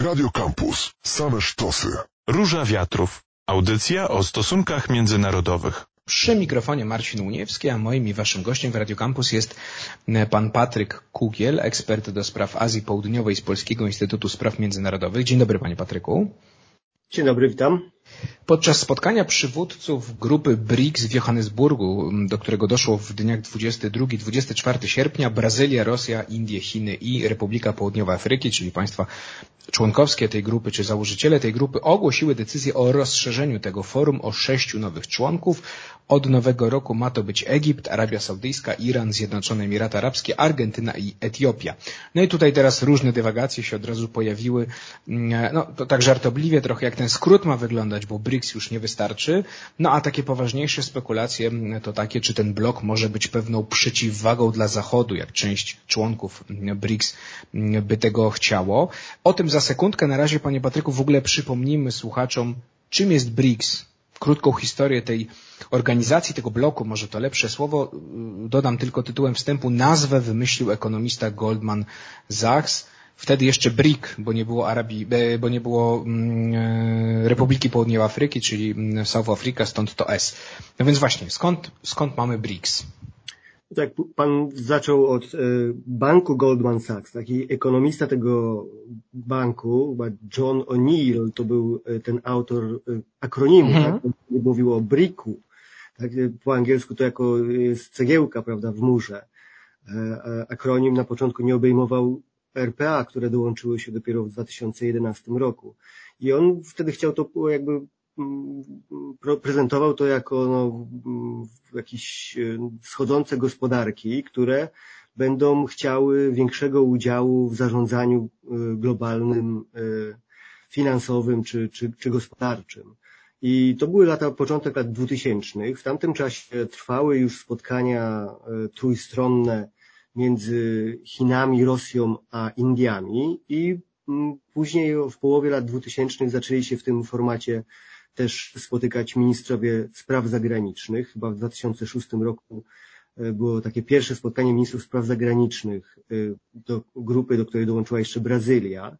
Radio Campus. Same sztosy. Róża Wiatrów. Audycja o stosunkach międzynarodowych. Przy mikrofonie Marcin Uniewski, a moim i waszym gościem w Radio Campus jest pan Patryk Kugiel, ekspert do spraw Azji Południowej z Polskiego Instytutu Spraw Międzynarodowych. Dzień dobry panie Patryku. Dzień dobry, witam. Podczas spotkania przywódców grupy BRICS w Johannesburgu, do którego doszło w dniach 22-24 sierpnia, Brazylia, Rosja, Indie, Chiny i Republika Południowa Afryki, czyli państwa członkowskie tej grupy, czy założyciele tej grupy ogłosiły decyzję o rozszerzeniu tego forum o sześciu nowych członków. Od nowego roku ma to być Egipt, Arabia Saudyjska, Iran, Zjednoczone Emiraty Arabskie, Argentyna i Etiopia. No i tutaj teraz różne dywagacje się od razu pojawiły. No to tak żartobliwie trochę jak ten skrót ma wyglądać, bo BRICS już nie wystarczy. No a takie poważniejsze spekulacje to takie, czy ten blok może być pewną przeciwwagą dla Zachodu, jak część członków BRICS by tego chciało. O tym za sekundkę na razie, panie Patryku, w ogóle przypomnijmy słuchaczom, czym jest BRICS. Krótką historię tej organizacji, tego bloku, może to lepsze słowo, dodam tylko tytułem wstępu, nazwę wymyślił ekonomista Goldman Sachs wtedy jeszcze BRIC, bo nie było Arabii, e, bo nie było mm, e, Republiki Południowej Afryki, czyli mm, South Africa, stąd to S. No więc właśnie, skąd, skąd mamy BRICS? Tak, pan zaczął od e, banku Goldman Sachs. Taki ekonomista tego banku, John O'Neill, to był ten autor akronimu, mhm. tak? Mówił o BRIC-u. Tak, po angielsku to jako jest cegiełka, prawda, w murze. Akronim na początku nie obejmował RPA, które dołączyły się dopiero w 2011 roku. I on wtedy chciał to jakby mm, prezentował to jako no, jakieś e, schodzące gospodarki, które będą chciały większego udziału w zarządzaniu e, globalnym, e, finansowym czy, czy, czy gospodarczym. I to były lata, początek lat 2000. W tamtym czasie trwały już spotkania trójstronne między Chinami, Rosją a Indiami i mm, później w połowie lat 2000 zaczęli się w tym formacie też spotykać ministrowie spraw zagranicznych. Chyba w 2006 roku e, było takie pierwsze spotkanie ministrów spraw zagranicznych e, do grupy, do której dołączyła jeszcze Brazylia.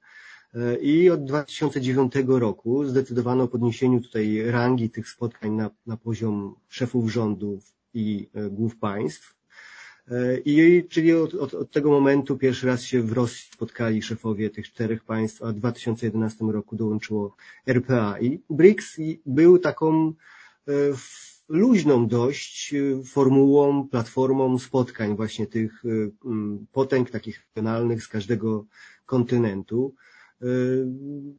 E, I od 2009 roku zdecydowano o podniesieniu tutaj rangi tych spotkań na, na poziom szefów rządów i głów państw. E, I, czyli od, od, od, tego momentu pierwszy raz się w Rosji spotkali szefowie tych czterech państw, a w 2011 roku dołączyło RPA. I BRICS był taką e, luźną dość e, formułą, platformą spotkań właśnie tych potęg takich regionalnych z każdego kontynentu. Y,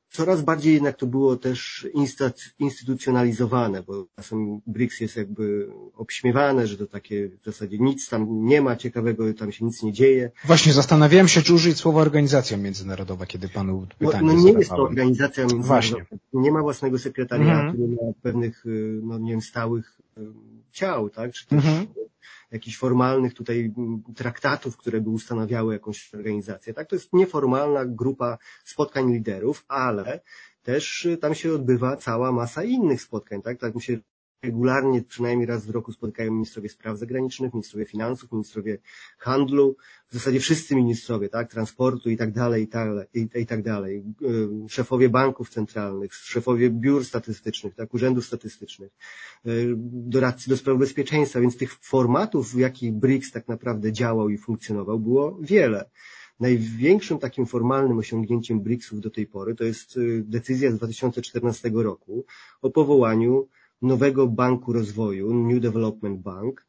coraz bardziej jednak to było też instytucjonalizowane, bo czasem BRICS jest jakby obśmiewane, że to takie w zasadzie nic tam nie ma ciekawego, tam się nic nie dzieje. Właśnie zastanawiałem się, czy użyć słowa organizacja międzynarodowa, kiedy panu pytanie No, no nie jest to organizacja międzynarodowa. Właśnie. Nie ma własnego sekretariatu, mhm. nie ma pewnych, y, no nie wiem, stałych y, ciał, tak? Czy też mhm jakichś formalnych tutaj traktatów, które by ustanawiały jakąś organizację. Tak, to jest nieformalna grupa spotkań liderów, ale też tam się odbywa cała masa innych spotkań, tak? Tak mi się regularnie, przynajmniej raz w roku spotykają ministrowie spraw zagranicznych, ministrowie finansów, ministrowie handlu, w zasadzie wszyscy ministrowie, tak, transportu i tak dalej, i tak, tak dalej, szefowie banków centralnych, szefowie biur statystycznych, tak, urzędów statystycznych, doradcy do spraw bezpieczeństwa, więc tych formatów, w jakich BRICS tak naprawdę działał i funkcjonował, było wiele. Największym takim formalnym osiągnięciem BRICS-ów do tej pory to jest decyzja z 2014 roku o powołaniu nowego banku rozwoju, New Development Bank,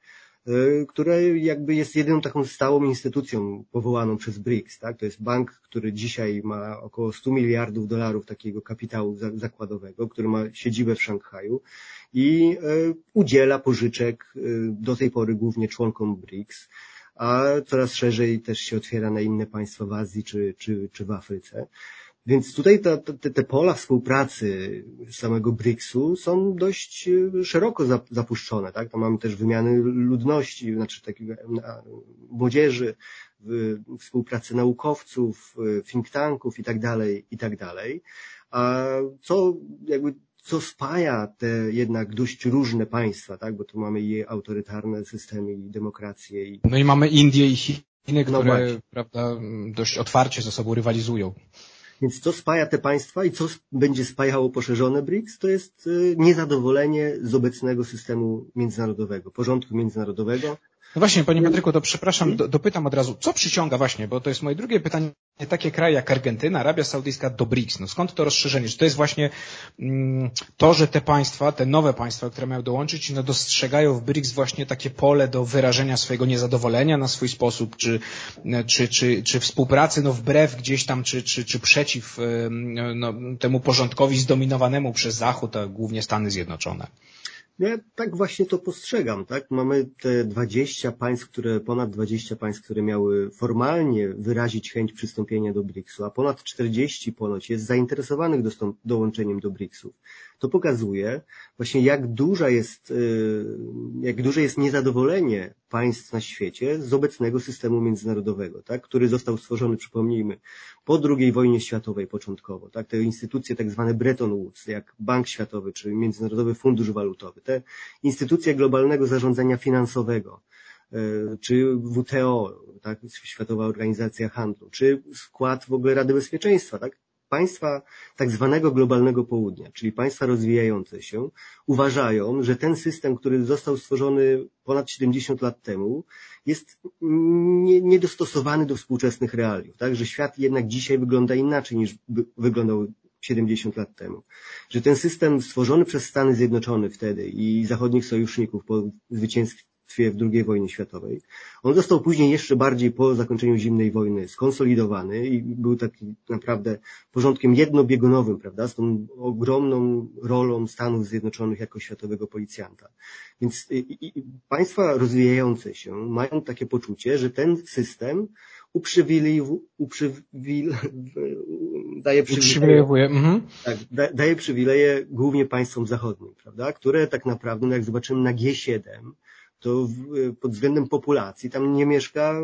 e, które jakby jest jedyną taką stałą instytucją powołaną przez BRICS. Tak? To jest bank, który dzisiaj ma około 100 miliardów dolarów takiego kapitału zakładowego, który ma siedzibę w Szanghaju i e, udziela pożyczek e, do tej pory głównie członkom BRICS, a coraz szerzej też się otwiera na inne państwa w Azji czy, czy, czy w Afryce. Więc tutaj te, te, te pola współpracy samego BRICS-u są dość e, szeroko zapuszczone, tak? Tam mamy też wymiany ludności, znaczy takiego młodzieży, współpracy naukowców, e, think tanków i tak dalej, i tak dalej. A co jakby co spaja te jednak dość różne państwa, tak? Bo tu mamy i autorytarne systemy, i demokracje. I... No i mamy Indię i Chiny, no które no prawda, dość otwarcie ze sobą rywalizują. Więc co spaja te państwa i co będzie spajało poszerzone BRICS, to jest y, niezadowolenie z obecnego systemu międzynarodowego, porządku międzynarodowego, no właśnie, panie Patryku, to przepraszam, do, dopytam od razu, co przyciąga właśnie, bo to jest moje drugie pytanie, takie kraje jak Argentyna, Arabia Saudyjska do BRICS, no skąd to rozszerzenie? Czy to jest właśnie mm, to, że te państwa, te nowe państwa, które mają dołączyć, no dostrzegają w BRICS właśnie takie pole do wyrażenia swojego niezadowolenia na swój sposób, czy, czy, czy, czy współpracy, no wbrew gdzieś tam, czy, czy, czy przeciw no, temu porządkowi zdominowanemu przez Zachód, a głównie Stany Zjednoczone? Ja tak właśnie to postrzegam, tak? Mamy te 20 państw, które, ponad 20 państw, które miały formalnie wyrazić chęć przystąpienia do BRICS-u, a ponad 40 ponoć jest zainteresowanych dołączeniem do BRICS-u to pokazuje właśnie jak duża jest, y, jak duże jest niezadowolenie państw na świecie z obecnego systemu międzynarodowego, tak, który został stworzony, przypomnijmy, po II wojnie światowej początkowo, tak, te instytucje tak zwane Bretton Woods, jak Bank Światowy czy Międzynarodowy Fundusz Walutowy, te instytucje globalnego zarządzania finansowego, y, czy WTO, tak, Światowa Organizacja Handlu, czy skład w ogóle Rady Bezpieczeństwa, tak, państwa tak zwanego globalnego południa, czyli państwa rozwijające się, uważają, że ten system, który został stworzony ponad 70 lat temu, jest niedostosowany do współczesnych realiów, tak? że świat jednak dzisiaj wygląda inaczej niż wyglądał 70 lat temu. Że ten system stworzony przez Stany Zjednoczone wtedy i zachodnich sojuszników po zwycięstwie w II wojnie światowej. On został później jeszcze bardziej po zakończeniu zimnej wojny skonsolidowany i był taki naprawdę porządkiem jednobiegunowym, prawda, z tą ogromną rolą Stanów Zjednoczonych jako światowego policjanta. Więc i, i, państwa rozwijające się mają takie poczucie, że ten system uprzywilejowuje, uprzywil, daje przywileje, mhm. tak, da, daje przywileje głównie państwom zachodnim, prawda, które tak naprawdę, no jak zobaczymy na G7, to pod względem populacji tam nie mieszka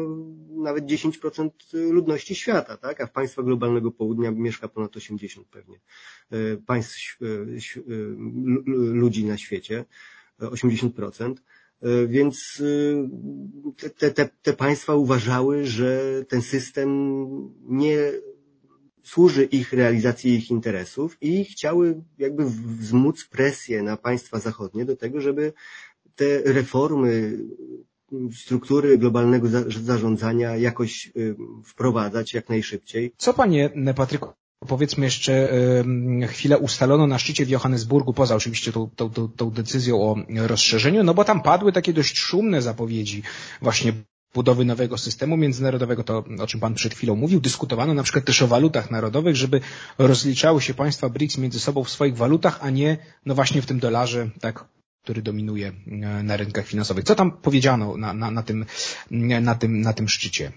nawet 10% ludności świata, tak? A w państwach globalnego południa mieszka ponad 80 pewnie e, państw, e, e, ludzi na świecie, 80%. Więc te, te, te państwa uważały, że ten system nie służy ich realizacji ich interesów i chciały jakby wzmóc presję na państwa zachodnie do tego, żeby te reformy struktury globalnego zarządzania jakoś wprowadzać jak najszybciej. Co panie Patryku Powiedzmy jeszcze chwilę ustalono na szczycie w Johannesburgu, poza oczywiście tą, tą, tą, decyzją o rozszerzeniu, no bo tam padły takie dość szumne zapowiedzi właśnie budowy nowego systemu międzynarodowego, to o czym Pan przed chwilą mówił, dyskutowano na przykład też o walutach narodowych, żeby rozliczały się państwa BRICS między sobą w swoich walutach, a nie no właśnie w tym dolarze, tak który dominuje e, na rynkach finansowych. Co tam powiedziano na, na, na, tym, na, tym, na tym szczycie?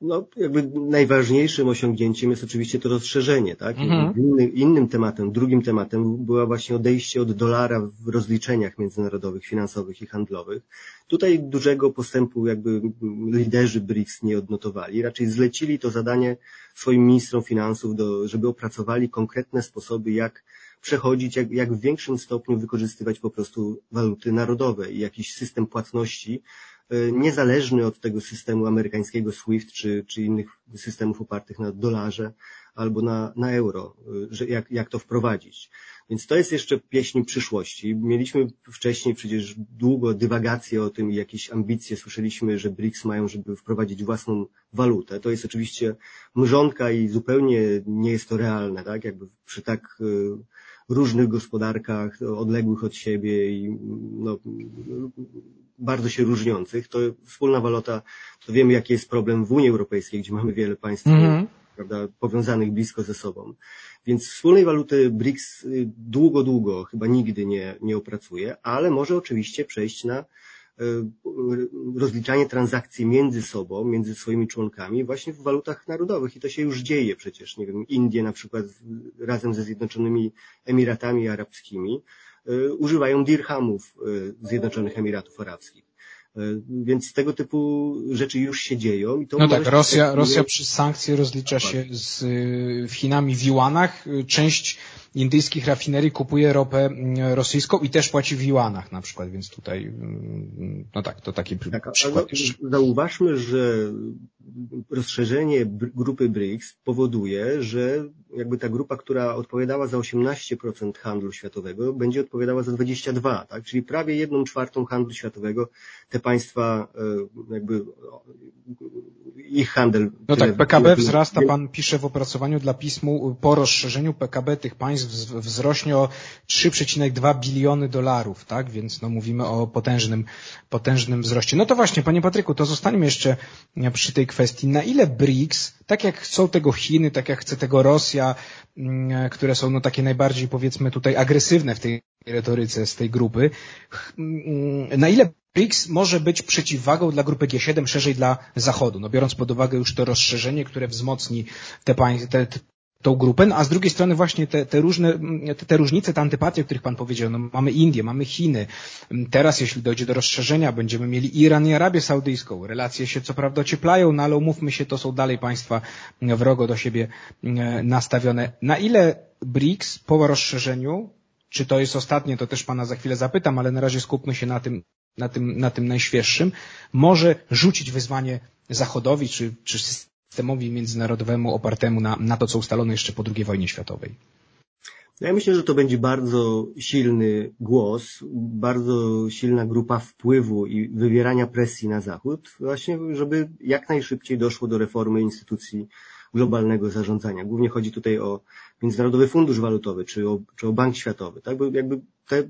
No, jakby najważniejszym osiągnięciem jest oczywiście to rozszerzenie, tak? Mhm. Innym, innym tematem, drugim tematem była właśnie odejście od dolara w rozliczeniach międzynarodowych, finansowych i handlowych. Tutaj dużego postępu jakby liderzy BRICS nie odnotowali, raczej zlecili to zadanie swoim ministrom finansów, do, żeby opracowali konkretne sposoby, jak przechodzić, jak, jak w większym stopniu wykorzystywać po prostu waluty narodowe i jakiś system płatności niezależny od tego systemu amerykańskiego SWIFT czy, czy innych systemów opartych na dolarze albo na, na euro, e, że jak, jak to wprowadzić. Więc to jest jeszcze pieśń przyszłości. Mieliśmy wcześniej przecież długo dywagacje o tym i jakieś ambicje. Słyszeliśmy, że BRICS mają, żeby wprowadzić własną walutę. To jest oczywiście mrzonka i zupełnie nie jest to realne, tak? Jakby przy tak e, różnych gospodarkach, odległych od siebie i no, bardzo się różniących, to wspólna waluta, to wiemy jaki jest problem w Unii Europejskiej, gdzie mamy wiele państw mm -hmm. prawda, powiązanych blisko ze sobą. Więc wspólnej waluty BRICS długo, długo chyba nigdy nie, nie opracuje, ale może oczywiście przejść na E, rozliczanie transakcji między sobą, między swoimi członkami właśnie w walutach narodowych i to się już dzieje przecież. Nie wiem, Indie na przykład razem ze Zjednoczonymi Emiratami Arabskimi używają dirhamów e, Zjednoczonych Emiratów Arabskich. Więc tego typu rzeczy już się dzieją. I to no tak, Rosja, Rosja przez sankcje rozlicza się z Chinami w juanach. Część indyjskich rafinerii kupuje ropę mm, rosyjską i też płaci w juanach na przykład, więc tutaj, mm, no tak, to taki tak, przykład. Zauważmy, że rozszerzenie grupy BRICS powoduje, że jakby ta grupa, która odpowiadała za 18% handlu światowego, będzie odpowiadała za 22%, tak? Czyli prawie jedną czwartą handlu światowego te państwa e, jakby ich handel. No tak, PKB wzrasta, pan pisze w opracowaniu dla pismu, po rozszerzeniu PKB tych państw wzrośnie o 3,2 biliony dolarów, tak? Więc no mówimy o potężnym, potężnym wzroście. No to właśnie, panie Patryku, to zostańmy jeszcze przy tej kwestii. Na ile BRICS, tak jak chcą tego Chiny, tak jak chce tego Rosja, mm, które są no takie najbardziej powiedzmy tutaj agresywne w tej retoryce z tej grupy, mm, na ile BRICS może być przeciwwagą dla grupy G7, szerzej dla Zachodu, no biorąc pod uwagę już to rozszerzenie, które wzmocni te, te, tą grupę, no a z drugiej strony właśnie te, te różne, te, te różnice, te antypatie, o których Pan powiedział, no mamy Indię, mamy Chiny, teraz jeśli dojdzie do rozszerzenia, będziemy mieli Iran i Arabię Saudyjską, relacje się co prawda ocieplają, no ale umówmy się, to są dalej państwa wrogo do siebie nastawione. Na ile BRICS po rozszerzeniu, czy to jest ostatnie, to też Pana za chwilę zapytam, ale na razie skupmy się na tym, na tym, na tym najświeższym, może rzucić wyzwanie Zachodowi, czy, czy systemowi międzynarodowemu opartemu na, na to, co ustalono jeszcze po II wojnie światowej? Ja myślę, że to będzie bardzo silny głos, bardzo silna grupa wpływu i wywierania presji na Zachód, właśnie, żeby jak najszybciej doszło do reformy instytucji globalnego zarządzania. Głównie chodzi tutaj o Międzynarodowy Fundusz Walutowy, czy o, czy o Bank Światowy, tak? Bo jakby te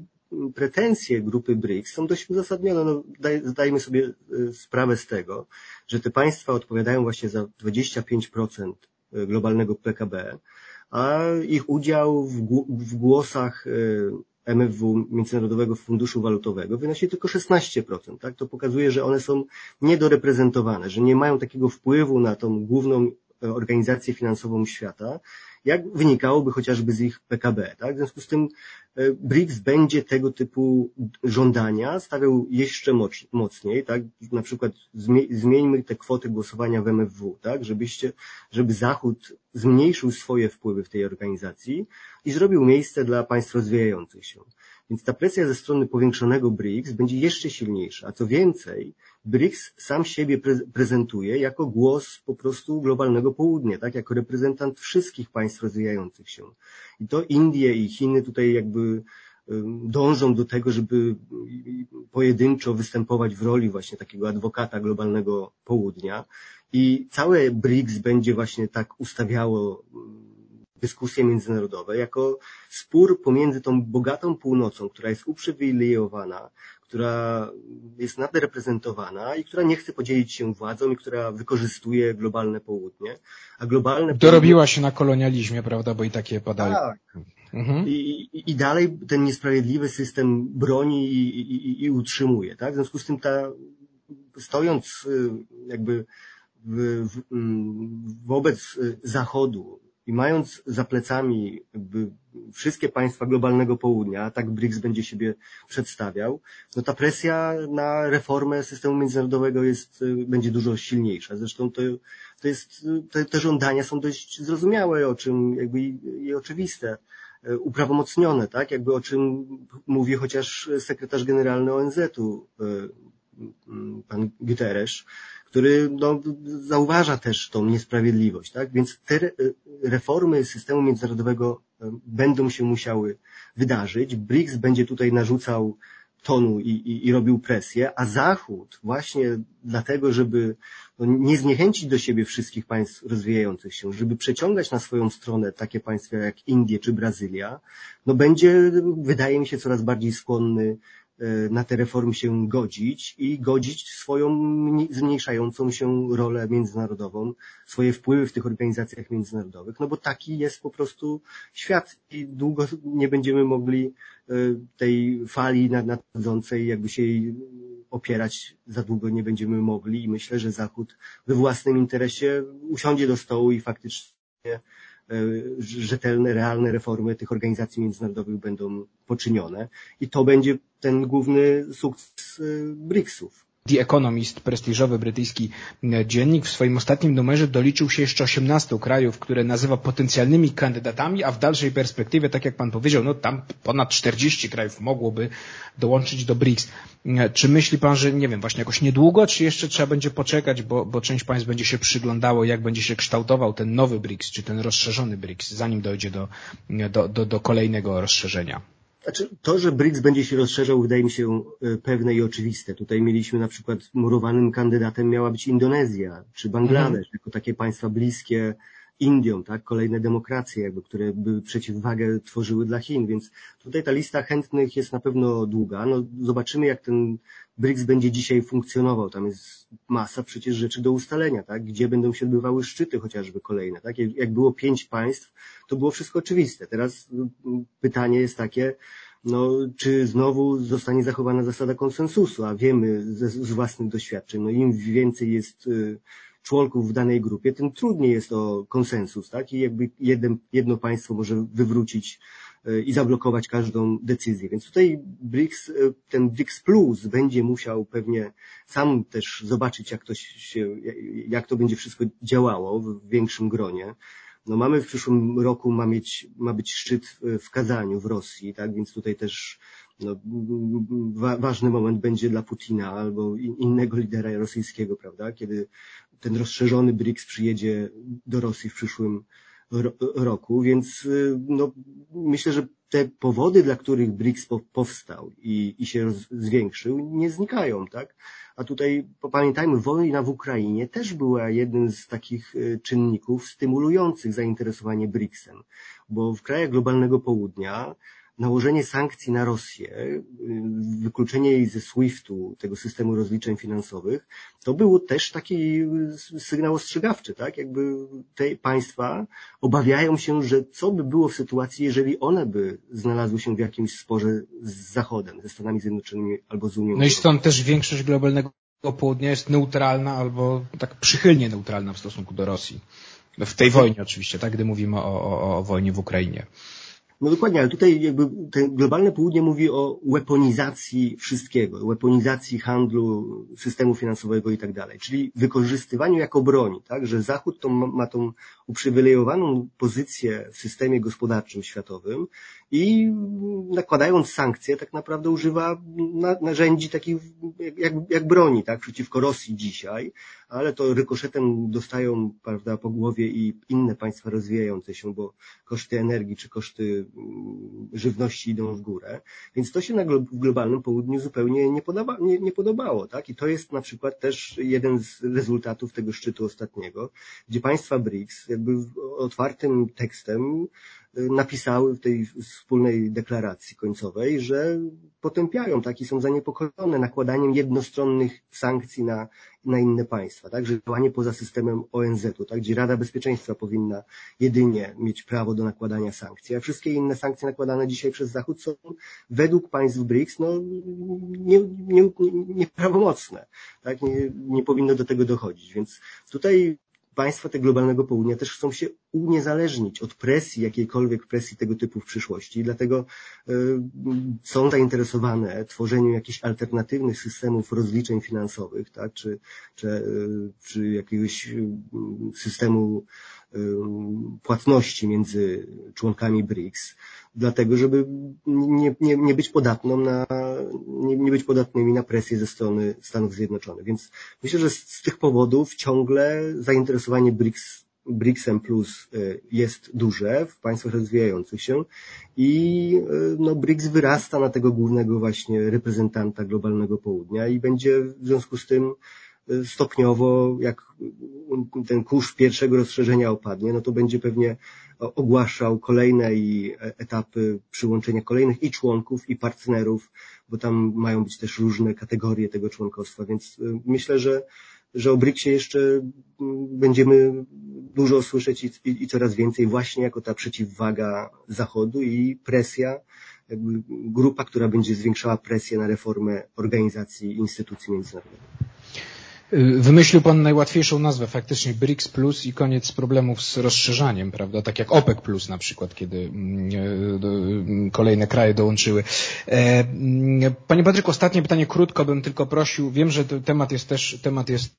pretensje grupy BRICS są dość uzasadnione. No, daj, zdajmy sobie y, sprawę z tego, że te państwa odpowiadają właśnie za 25% y, globalnego PKB, a ich udział w, głosach y, MFW, Międzynarodowego Funduszu Walutowego, wynosi tylko 16%. Tak? To pokazuje, że one są niedoreprezentowane, że nie mają takiego wpływu na tą główną organizację finansową świata, jak wynikałoby chociażby z ich PKB. Tak? W związku z tym e, BRICS będzie tego typu żądania stawiał jeszcze mocniej, tak? na przykład zmieńmy te kwoty głosowania w MFW, tak? Żebyście, żeby Zachód zmniejszył swoje wpływy w tej organizacji i zrobił miejsce dla państw rozwijających się. Więc ta presja ze strony powiększonego BRICS będzie jeszcze silniejsza. A co więcej, BRICS sam siebie pre prezentuje jako głos po prostu globalnego południa, tak? Jako reprezentant wszystkich państw rozwijających się. I to Indie i Chiny tutaj jakby dążą do tego, żeby pojedynczo występować w roli właśnie takiego adwokata globalnego południa. I całe BRICS będzie właśnie tak ustawiało dyskusje międzynarodowe jako spór pomiędzy tą bogatą północą, która jest uprzywilejowana, która jest nadreprezentowana i która nie chce podzielić się władzą i która wykorzystuje globalne południe. A globalne Dorobiła południe... się na kolonializmie, prawda, bo i takie padały. Tak. Mhm. I, i, dalej ten niesprawiedliwy system broni i, i, i utrzymuje. Tak? W związku z tym ta, stojąc y, jakby w, w, wobec Zachodu, i mając za plecami wszystkie państwa globalnego południa, tak BRICS będzie siebie przedstawiał, no ta presja na reformę systemu międzynarodowego jest, będzie dużo silniejsza. Zresztą to, to jest, te, te żądania są dość zrozumiałe, o czym jakby i, i oczywiste uprawomocnione, tak? Jakby o czym mówi chociaż sekretarz generalny ONZ-u, pan Guterres, który no, zauważa też tą niesprawiedliwość, tak? Więc te reformy systemu międzynarodowego będą się musiały wydarzyć. BRICS będzie tutaj narzucał tonu i, i, i robił presję, a Zachód właśnie dlatego, żeby no, nie zniechęcić do siebie wszystkich państw rozwijających się, żeby przeciągać na swoją stronę takie państwa jak Indie czy Brazylia, no będzie, wydaje mi się, coraz bardziej skłonny na te reformy się godzić i godzić swoją zmniejszającą się rolę międzynarodową, swoje wpływy w tych organizacjach międzynarodowych, no bo taki jest po prostu świat i długo nie będziemy mogli e, tej fali nadchodzącej jakby się jej opierać. Za długo nie będziemy mogli i myślę, że Zachód we własnym interesie usiądzie do stołu i faktycznie rzetelne, realne reformy tych organizacji międzynarodowych będą poczynione i to będzie ten główny sukces e, BRICS-ów. The Economist, prestiżowy brytyjski dziennik, w swoim ostatnim numerze doliczył się jeszcze 18 krajów, które nazywa potencjalnymi kandydatami, a w dalszej perspektywie, tak jak pan powiedział, no tam ponad 40 krajów mogłoby dołączyć do BRICS. Czy myśli pan, że nie wiem, właśnie jakoś niedługo, czy jeszcze trzeba będzie poczekać, bo, bo część państw będzie się przyglądało, jak będzie się kształtował ten nowy BRICS, czy ten rozszerzony BRICS, zanim dojdzie do, do, do, do kolejnego rozszerzenia? Znaczy, to, że BRICS będzie się rozszerzał, wydaje mi się e, pewne i oczywiste. Tutaj mieliśmy na przykład murowanym kandydatem miała być Indonezja czy Bangladesz, mhm. jako takie państwa bliskie Indią, tak? Kolejne demokracje, jakby, które by przeciwwagę tworzyły dla Chin, więc tutaj ta lista chętnych jest na pewno długa. No, zobaczymy, jak ten BRICS będzie dzisiaj funkcjonował. Tam jest masa przecież rzeczy do ustalenia, tak? Gdzie będą się odbywały szczyty chociażby kolejne, tak? Jak było pięć państw, to było wszystko oczywiste. Teraz mm, pytanie jest takie, no, czy znowu zostanie zachowana zasada konsensusu, a wiemy z, z własnych doświadczeń, no im więcej jest y, członków w danej grupie, tym trudniej jest o konsensus, tak? I jakby jeden, jedno państwo może wywrócić i zablokować każdą decyzję. Więc tutaj BRICS, e, ten BRICS Plus będzie musiał pewnie sam też zobaczyć, jak to się, jak to będzie wszystko działało w większym gronie. No mamy w przyszłym roku ma mieć, ma być szczyt w Kazaniu w Rosji, tak? Więc tutaj też no, wa ważny moment będzie dla Putina albo innego lidera rosyjskiego, prawda? Kiedy ten rozszerzony BRICS przyjedzie do Rosji w przyszłym roku, więc y, no, myślę, że te powody, dla których BRICS powstał i, i się zwiększył, nie znikają, tak? A tutaj pamiętajmy, wojna w Ukrainie też była jednym z takich y, czynników stymulujących zainteresowanie BRICS-em, bo w krajach globalnego południa nałożenie sankcji na Rosję, y, wykluczenie jej ze SWIFT-u, tego systemu rozliczeń finansowych, to był też taki y, sygnał ostrzegawczy, tak? Jakby te państwa obawiają się, że co by było w sytuacji, jeżeli one by znalazły się w jakimś sporze z Zachodem, ze Stanami Zjednoczonymi albo z Unią. No i stąd też większość globalnego południa jest neutralna albo tak przychylnie neutralna w stosunku do Rosji. W tej wojnie oczywiście, tak? Gdy mówimy o, o, o wojnie w Ukrainie. No dokładnie, ale tutaj jakby ten globalne południe mówi o weaponizacji wszystkiego, weaponizacji handlu, systemu finansowego i tak dalej, czyli wykorzystywaniu jako broni, tak, że Zachód to ma, tą uprzywilejowaną pozycję w systemie gospodarczym światowym i nakładając sankcje tak naprawdę używa narzędzi takich jak, jak broni, tak, przeciwko Rosji dzisiaj, ale to rykoszetem dostają, prawda, po głowie i inne państwa rozwijające się, bo koszty energii czy koszty mm, żywności idą w górę, więc to się na globalnym południu zupełnie nie, podoba, nie, nie podobało, tak, i to jest na przykład też jeden z rezultatów tego szczytu ostatniego, gdzie państwa BRICS jakby otwartym tekstem napisały w tej wspólnej deklaracji końcowej, że potępiają, tak, i są zaniepokojone nakładaniem jednostronnych sankcji na, na inne państwa, tak, że działanie poza systemem ONZ-u, tak, gdzie Rada Bezpieczeństwa powinna jedynie mieć prawo do nakładania sankcji, a wszystkie inne sankcje nakładane dzisiaj przez Zachód są według państw BRICS, no, nieprawomocne, nie, nie tak, nie, nie powinno do tego dochodzić, więc tutaj państwa tego globalnego południa też chcą się uniezależnić od presji, jakiejkolwiek presji tego typu w przyszłości. Dlatego y, są zainteresowane tworzeniem jakichś alternatywnych systemów rozliczeń finansowych, tak? czy, czy, y, czy jakiegoś y, systemu płatności między członkami BRICS, dlatego żeby nie, nie, nie być podatną na, nie, nie być podatnymi na presję ze strony Stanów Zjednoczonych. Więc myślę, że z, z tych powodów ciągle zainteresowanie BRICS BRICS-em plus jest duże w państwach rozwijających się i no, BRICS wyrasta na tego głównego właśnie reprezentanta globalnego południa i będzie w związku z tym stopniowo, jak ten kurz pierwszego rozszerzenia opadnie, no to będzie pewnie ogłaszał kolejne i etapy przyłączenia kolejnych i członków, i partnerów, bo tam mają być też różne kategorie tego członkostwa, więc y, myślę, że, że o BRICS-ie jeszcze mm, będziemy dużo słyszeć i, i, i coraz więcej właśnie jako ta przeciwwaga Zachodu i presja, grupa, która będzie zwiększała presję na reformę organizacji i instytucji międzynarodowych. Y, wymyślił pan najłatwiejszą nazwę, faktycznie BRICS Plus i koniec problemów z rozszerzaniem, prawda? Tak jak OPEC Plus na przykład, kiedy mm, mm, kolejne kraje dołączyły. E, mm, panie Patryk, ostatnie pytanie krótko bym tylko prosił. Wiem, że temat jest też, temat jest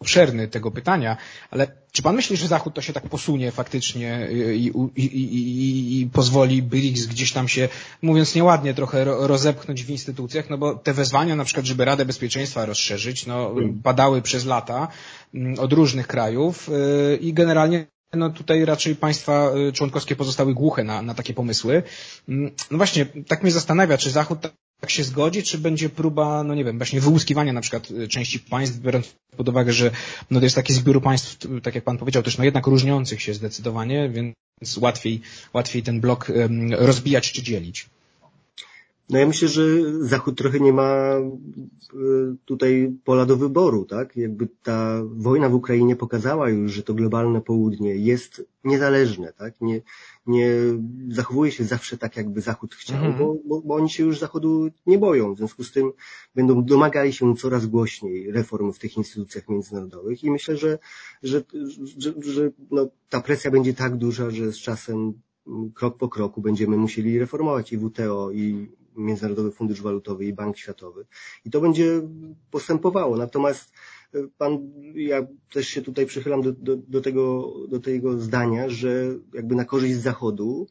obszerny tego pytania, ale czy pan myśli, że Zachód to się tak posunie faktycznie i, i, i, i pozwoli BRICS gdzieś tam się, mówiąc nieładnie, trochę rozepchnąć w instytucjach, no bo te wezwania na przykład, żeby Radę Bezpieczeństwa rozszerzyć, no padały padały przez lata mm, od różnych krajów y, i generalnie no tutaj raczej państwa y, członkowskie pozostały głuche na, na takie pomysły. Mm, no właśnie, tak mnie zastanawia, czy Zachód tak się zgodzi, czy będzie próba, no nie wiem, właśnie wyłuskiwania na przykład y, części państw, biorąc pod uwagę, że no to jest taki zbiór państw, tak jak pan powiedział, też no jednak różniących się zdecydowanie, więc łatwiej, łatwiej ten blok rozbijać czy dzielić. No ja myślę, że Zachód trochę nie ma e, tutaj pola do wyboru, tak? Jakby ta wojna w Ukrainie pokazała już, że to globalne południe jest niezależne, tak? Nie, nie zachowuje się zawsze tak, jakby Zachód chciał, mhm. bo, bo, bo oni się już Zachodu nie boją. W związku z tym będą domagali się coraz głośniej reform w tych instytucjach międzynarodowych i myślę, że, że, że, że no, ta presja będzie tak duża, że z czasem krok po kroku będziemy musieli reformować i WTO, i Międzynarodowy Fundusz Walutowy i Bank Światowy. I to będzie postępowało. Natomiast e, pan, ja też się tutaj przychylam do, do, do, tego, do tego zdania, że jakby na korzyść Zachodu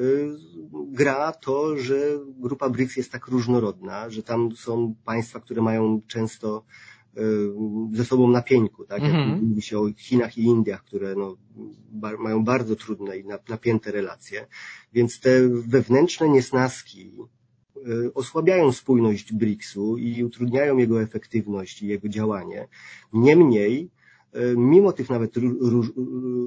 y, gra to, że grupa BRICS jest tak różnorodna, że tam są państwa, które mają często y, ze sobą na pieńku, tak? Jak mm -hmm. mówi się o Chinach i Indiach, które no, mają bardzo trudne i napięte relacje, więc te wewnętrzne niesnaski E, osłabiają spójność BRICS-u i utrudniają jego efektywność i jego działanie. Niemniej, e, mimo tych nawet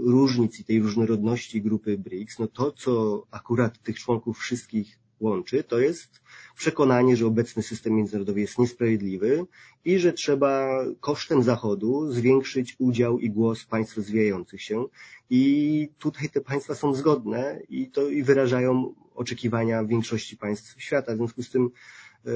różnic i tej różnorodności grupy BRICS, no to, co akurat tych członków wszystkich łączy, to jest przekonanie, że obecny system międzynarodowy jest niesprawiedliwy i że trzeba kosztem Zachodu zwiększyć udział i głos państw rozwijających się. I tutaj te państwa są zgodne i to i wyrażają oczekiwania większości państw świata. W związku z tym e,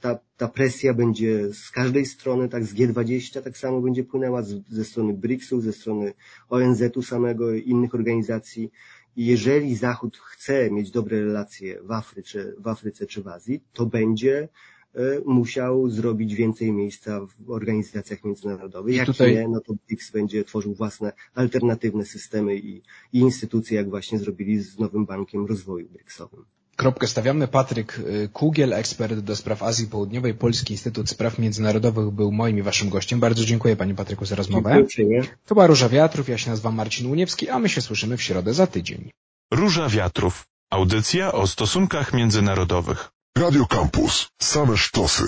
ta, ta presja będzie z każdej strony, tak z G20 tak samo będzie płynęła, z, ze strony BRICS-u, ze strony ONZ-u samego, innych organizacji. Jeżeli Zachód chce mieć dobre relacje w Afryce, w Afryce czy w Azji, to będzie e, musiał zrobić więcej miejsca w organizacjach międzynarodowych. Jak tutaj... nie, no to BRICS będzie tworzył własne alternatywne systemy i, i instytucje, jak właśnie zrobili z Nowym Bankiem Rozwoju BRICSowym. Kropkę stawiamy. Patryk y, Kugiel, ekspert do spraw Azji Południowej, Polski Instytut Spraw Międzynarodowych był moim i waszym gościem. Bardzo dziękuję panie Patryku za rozmowę. Dziękuję. To była Róża Wiatrów, ja się nazywam Marcin Uniewski, a my się słyszymy w środę za tydzień. Róża Wiatrów. Audycja o stosunkach międzynarodowych. Radio Campus. Same sztosy.